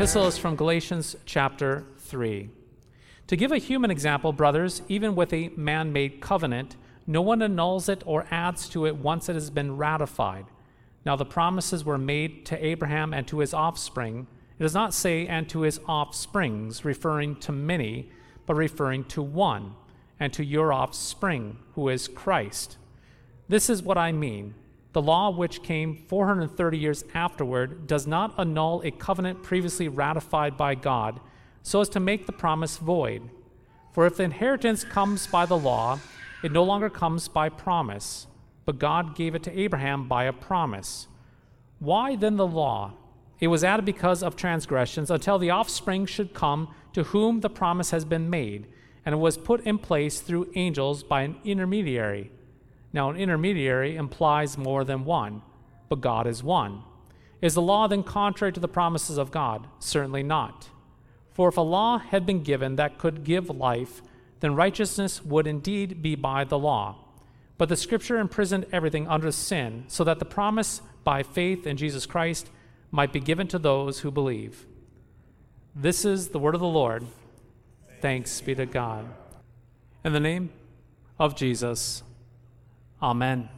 Epistle is from Galatians chapter 3. To give a human example, brothers, even with a man made covenant, no one annuls it or adds to it once it has been ratified. Now the promises were made to Abraham and to his offspring. It does not say, and to his offsprings, referring to many, but referring to one, and to your offspring, who is Christ. This is what I mean. The law, which came 430 years afterward, does not annul a covenant previously ratified by God, so as to make the promise void. For if the inheritance comes by the law, it no longer comes by promise, but God gave it to Abraham by a promise. Why then the law? It was added because of transgressions until the offspring should come to whom the promise has been made, and it was put in place through angels by an intermediary. Now, an intermediary implies more than one, but God is one. Is the law then contrary to the promises of God? Certainly not. For if a law had been given that could give life, then righteousness would indeed be by the law. But the Scripture imprisoned everything under sin, so that the promise by faith in Jesus Christ might be given to those who believe. This is the word of the Lord. Thanks be to God. In the name of Jesus. Amen.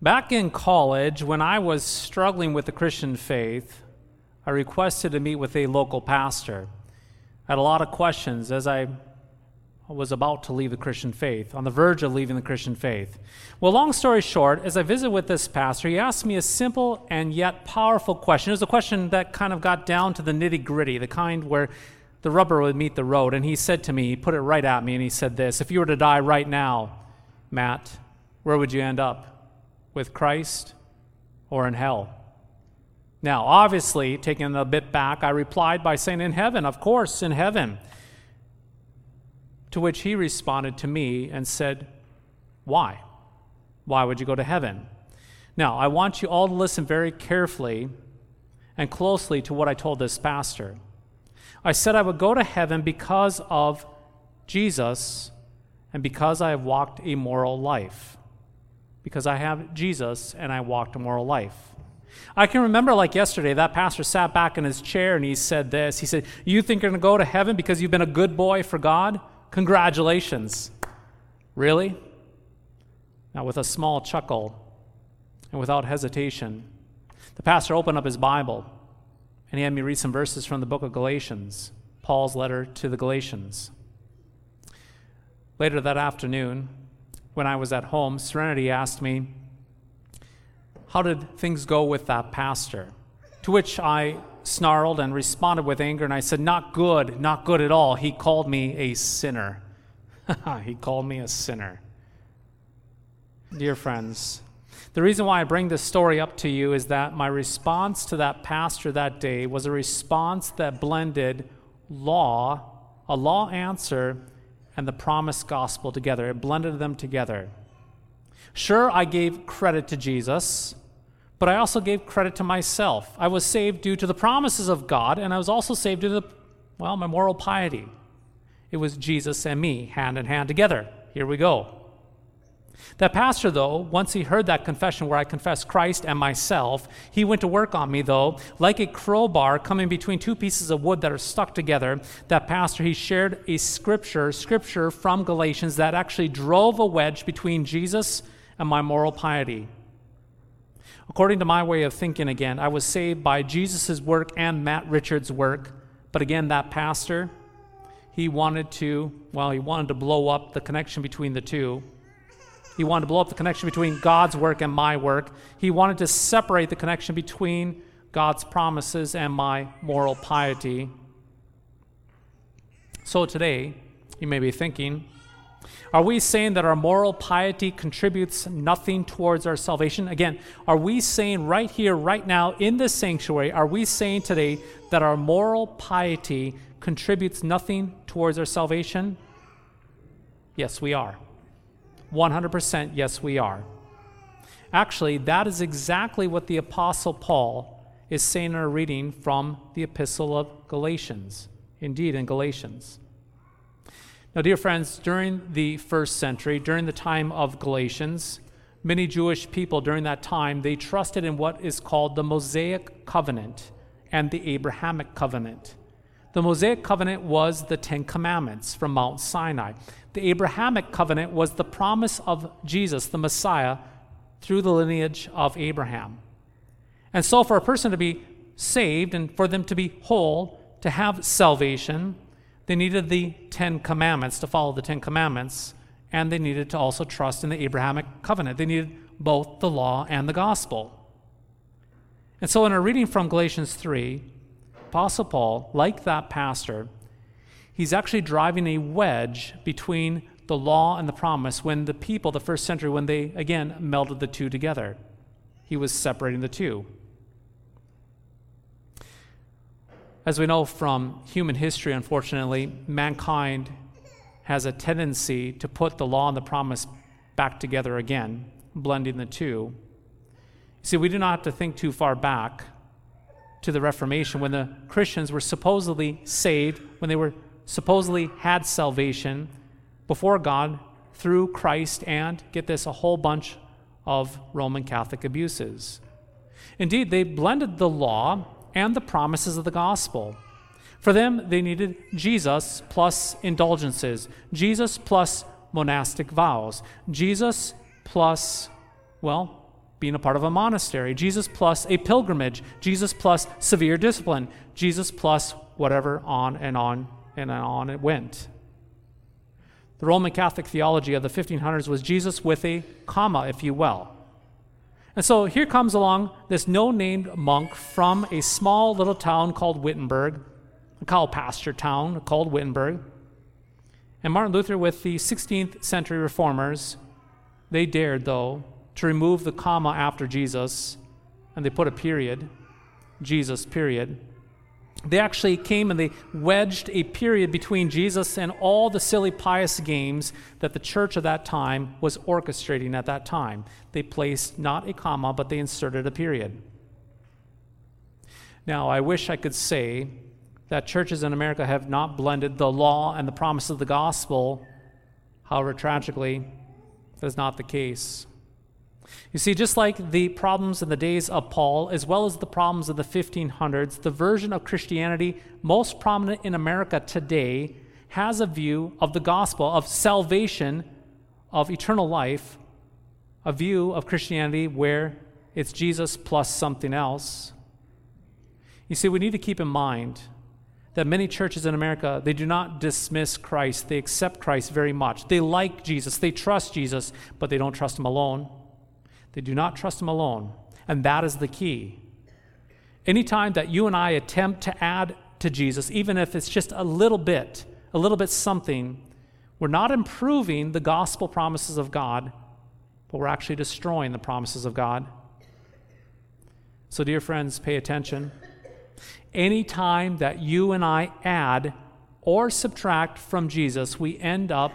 Back in college, when I was struggling with the Christian faith, I requested to meet with a local pastor. I had a lot of questions as I was about to leave the Christian faith, on the verge of leaving the Christian faith. Well, long story short, as I visited with this pastor, he asked me a simple and yet powerful question. It was a question that kind of got down to the nitty gritty, the kind where the rubber would meet the road. And he said to me, he put it right at me, and he said this If you were to die right now, Matt, where would you end up? With Christ or in hell? Now, obviously, taking a bit back, I replied by saying, In heaven, of course, in heaven. To which he responded to me and said, Why? Why would you go to heaven? Now, I want you all to listen very carefully and closely to what I told this pastor. I said I would go to heaven because of Jesus and because I have walked a moral life. Because I have Jesus and I walked a moral life. I can remember, like yesterday, that pastor sat back in his chair and he said this. He said, You think you're going to go to heaven because you've been a good boy for God? Congratulations. Really? Now, with a small chuckle and without hesitation, the pastor opened up his Bible and he had me read some verses from the book of Galatians, Paul's letter to the Galatians. Later that afternoon, when I was at home, Serenity asked me, How did things go with that pastor? To which I snarled and responded with anger, and I said, Not good, not good at all. He called me a sinner. he called me a sinner. Dear friends, the reason why I bring this story up to you is that my response to that pastor that day was a response that blended law, a law answer, and the promised gospel together. It blended them together. Sure, I gave credit to Jesus, but I also gave credit to myself. I was saved due to the promises of God, and I was also saved due to, the, well, my moral piety. It was Jesus and me, hand in hand together. Here we go. That pastor, though, once he heard that confession where I confessed Christ and myself, he went to work on me, though, like a crowbar coming between two pieces of wood that are stuck together. That pastor, he shared a scripture, scripture from Galatians that actually drove a wedge between Jesus and my moral piety. According to my way of thinking, again, I was saved by Jesus' work and Matt Richard's work. But again, that pastor, he wanted to, well, he wanted to blow up the connection between the two. He wanted to blow up the connection between God's work and my work. He wanted to separate the connection between God's promises and my moral piety. So today, you may be thinking, Are we saying that our moral piety contributes nothing towards our salvation? Again, are we saying right here, right now, in this sanctuary, are we saying today that our moral piety contributes nothing towards our salvation? Yes, we are. 100% yes, we are. Actually, that is exactly what the Apostle Paul is saying in our reading from the Epistle of Galatians. Indeed, in Galatians. Now, dear friends, during the first century, during the time of Galatians, many Jewish people during that time, they trusted in what is called the Mosaic covenant and the Abrahamic covenant. The Mosaic covenant was the Ten Commandments from Mount Sinai. The Abrahamic covenant was the promise of Jesus, the Messiah, through the lineage of Abraham. And so, for a person to be saved and for them to be whole, to have salvation, they needed the Ten Commandments to follow the Ten Commandments, and they needed to also trust in the Abrahamic covenant. They needed both the law and the gospel. And so, in our reading from Galatians 3, Apostle Paul, like that pastor, he's actually driving a wedge between the law and the promise when the people, the first century, when they again melded the two together. He was separating the two. As we know from human history, unfortunately, mankind has a tendency to put the law and the promise back together again, blending the two. See, we do not have to think too far back to the Reformation when the Christians were supposedly saved, when they were supposedly had salvation before God through Christ and, get this, a whole bunch of Roman Catholic abuses. Indeed, they blended the law and the promises of the gospel. For them, they needed Jesus plus indulgences, Jesus plus monastic vows, Jesus plus, well, being a part of a monastery, Jesus plus a pilgrimage, Jesus plus severe discipline, Jesus plus whatever, on and on and on it went. The Roman Catholic theology of the 1500s was Jesus with a comma, if you will. And so here comes along this no named monk from a small little town called Wittenberg, a cow pasture town called Wittenberg. And Martin Luther, with the 16th century reformers, they dared, though, to remove the comma after Jesus, and they put a period, Jesus, period. They actually came and they wedged a period between Jesus and all the silly pious games that the church of that time was orchestrating at that time they placed not a comma, but they inserted a period. Now, I wish I could say that churches in America have not blended the law and the promise of the gospel. However, tragically, that is not the case. You see, just like the problems in the days of Paul, as well as the problems of the 1500s, the version of Christianity most prominent in America today has a view of the gospel, of salvation, of eternal life, a view of Christianity where it's Jesus plus something else. You see, we need to keep in mind that many churches in America, they do not dismiss Christ. They accept Christ very much. They like Jesus, they trust Jesus, but they don't trust him alone. They do not trust him alone. And that is the key. Anytime that you and I attempt to add to Jesus, even if it's just a little bit, a little bit something, we're not improving the gospel promises of God but we're actually destroying the promises of God. So, dear friends, pay attention. Anytime that you and I add or subtract from Jesus, we end up,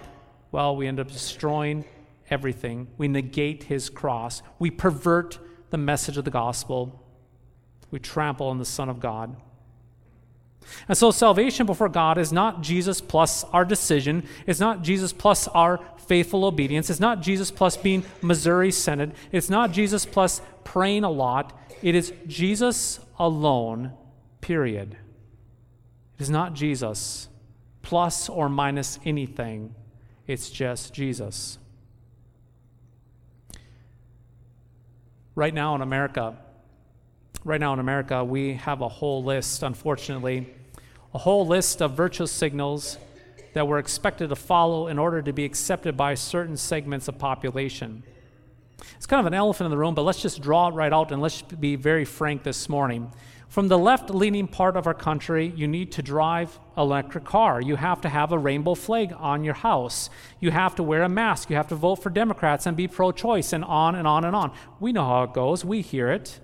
well, we end up destroying everything. We negate his cross. We pervert the message of the gospel. We trample on the Son of God. And so, salvation before God is not Jesus plus our decision, it's not Jesus plus our faithful obedience, it's not Jesus plus being Missouri Synod, it's not Jesus plus praying a lot. It is Jesus alone, period. It is not Jesus plus or minus anything, it's just Jesus. Right now in America, right now in America, we have a whole list, unfortunately, a whole list of virtuous signals that we're expected to follow in order to be accepted by certain segments of population. It's kind of an elephant in the room, but let's just draw it right out and let's be very frank this morning. From the left leaning part of our country, you need to drive electric car. You have to have a rainbow flag on your house. You have to wear a mask. You have to vote for Democrats and be pro choice, and on and on and on. We know how it goes, we hear it.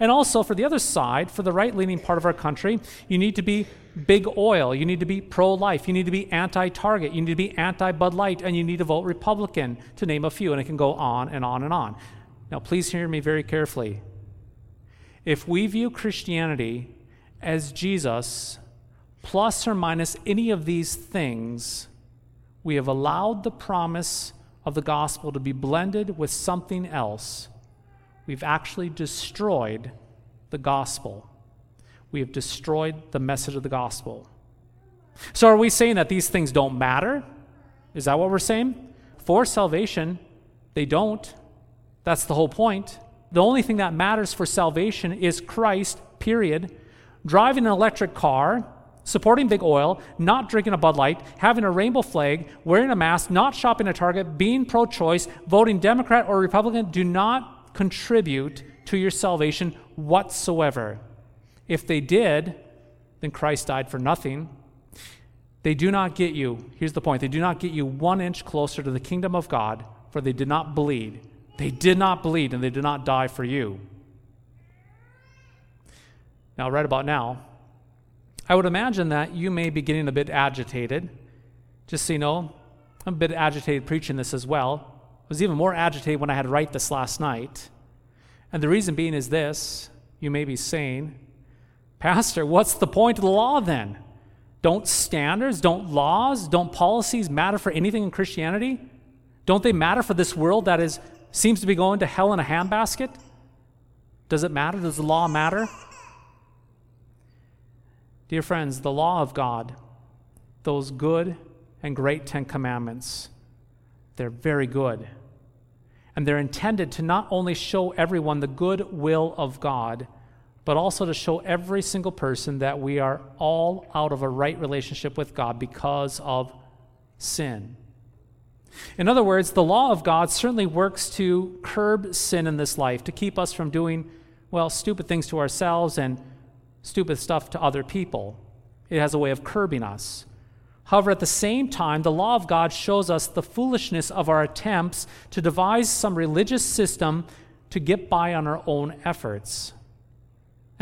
And also, for the other side, for the right leaning part of our country, you need to be big oil. You need to be pro life. You need to be anti Target. You need to be anti Bud Light. And you need to vote Republican, to name a few. And it can go on and on and on. Now, please hear me very carefully. If we view Christianity as Jesus plus or minus any of these things, we have allowed the promise of the gospel to be blended with something else we've actually destroyed the gospel. We have destroyed the message of the gospel. So, are we saying that these things don't matter? Is that what we're saying? For salvation, they don't. That's the whole point. The only thing that matters for salvation is Christ, period. Driving an electric car, supporting big oil, not drinking a Bud Light, having a rainbow flag, wearing a mask, not shopping at Target, being pro choice, voting Democrat or Republican do not contribute to your salvation whatsoever. If they did, then Christ died for nothing. They do not get you, here's the point, they do not get you one inch closer to the kingdom of God, for they did not bleed. They did not bleed and they did not die for you. Now, right about now, I would imagine that you may be getting a bit agitated. Just so you know, I'm a bit agitated preaching this as well I was even more agitated when I had to write this last night. And the reason being is this you may be saying, Pastor, what's the point of the law then? Don't standards, don't laws, don't policies matter for anything in Christianity? Don't they matter for this world that is seems to be going to hell in a handbasket? Does it matter? Does the law matter? Dear friends, the law of God, those good and great Ten Commandments, they're very good. And they're intended to not only show everyone the good will of God, but also to show every single person that we are all out of a right relationship with God because of sin. In other words, the law of God certainly works to curb sin in this life, to keep us from doing, well, stupid things to ourselves and stupid stuff to other people. It has a way of curbing us. However, at the same time, the law of God shows us the foolishness of our attempts to devise some religious system to get by on our own efforts.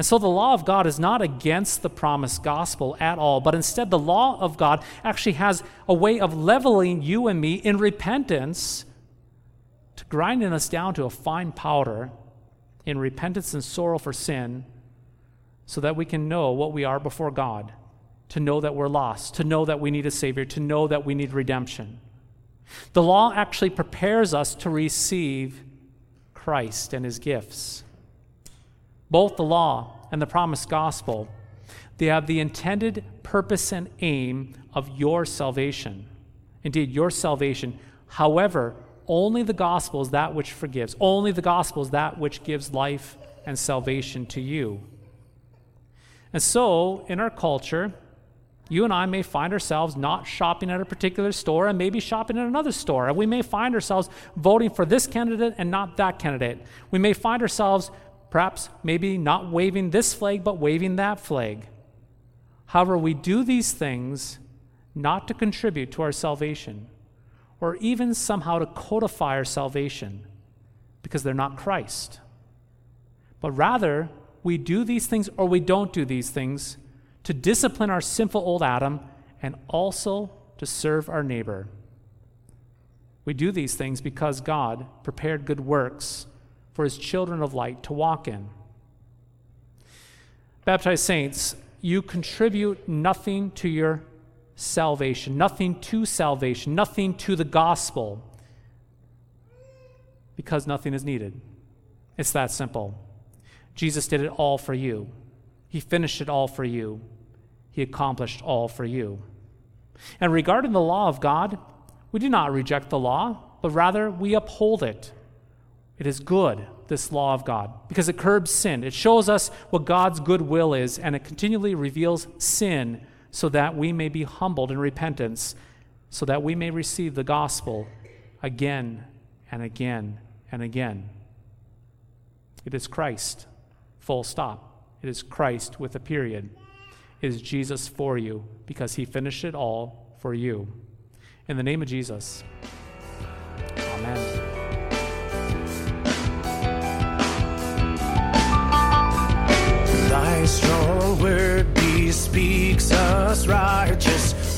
And so the law of God is not against the promised gospel at all, but instead, the law of God actually has a way of leveling you and me in repentance to grinding us down to a fine powder in repentance and sorrow for sin so that we can know what we are before God to know that we're lost, to know that we need a Savior, to know that we need redemption. The law actually prepares us to receive Christ and His gifts. Both the law and the promised gospel, they have the intended purpose and aim of your salvation. Indeed, your salvation. However, only the gospel is that which forgives. Only the gospel is that which gives life and salvation to you. And so, in our culture, you and I may find ourselves not shopping at a particular store and maybe shopping at another store. And we may find ourselves voting for this candidate and not that candidate. We may find ourselves perhaps maybe not waving this flag but waving that flag. However, we do these things not to contribute to our salvation or even somehow to codify our salvation because they're not Christ. But rather, we do these things or we don't do these things to discipline our sinful old Adam, and also to serve our neighbor. We do these things because God prepared good works for his children of light to walk in. Baptized saints, you contribute nothing to your salvation, nothing to salvation, nothing to the gospel, because nothing is needed. It's that simple. Jesus did it all for you. He finished it all for you. He accomplished all for you. And regarding the law of God, we do not reject the law, but rather we uphold it. It is good, this law of God, because it curbs sin. It shows us what God's good will is, and it continually reveals sin so that we may be humbled in repentance, so that we may receive the gospel again and again and again. It is Christ, full stop. It is Christ with a period. It is Jesus for you because he finished it all for you. In the name of Jesus.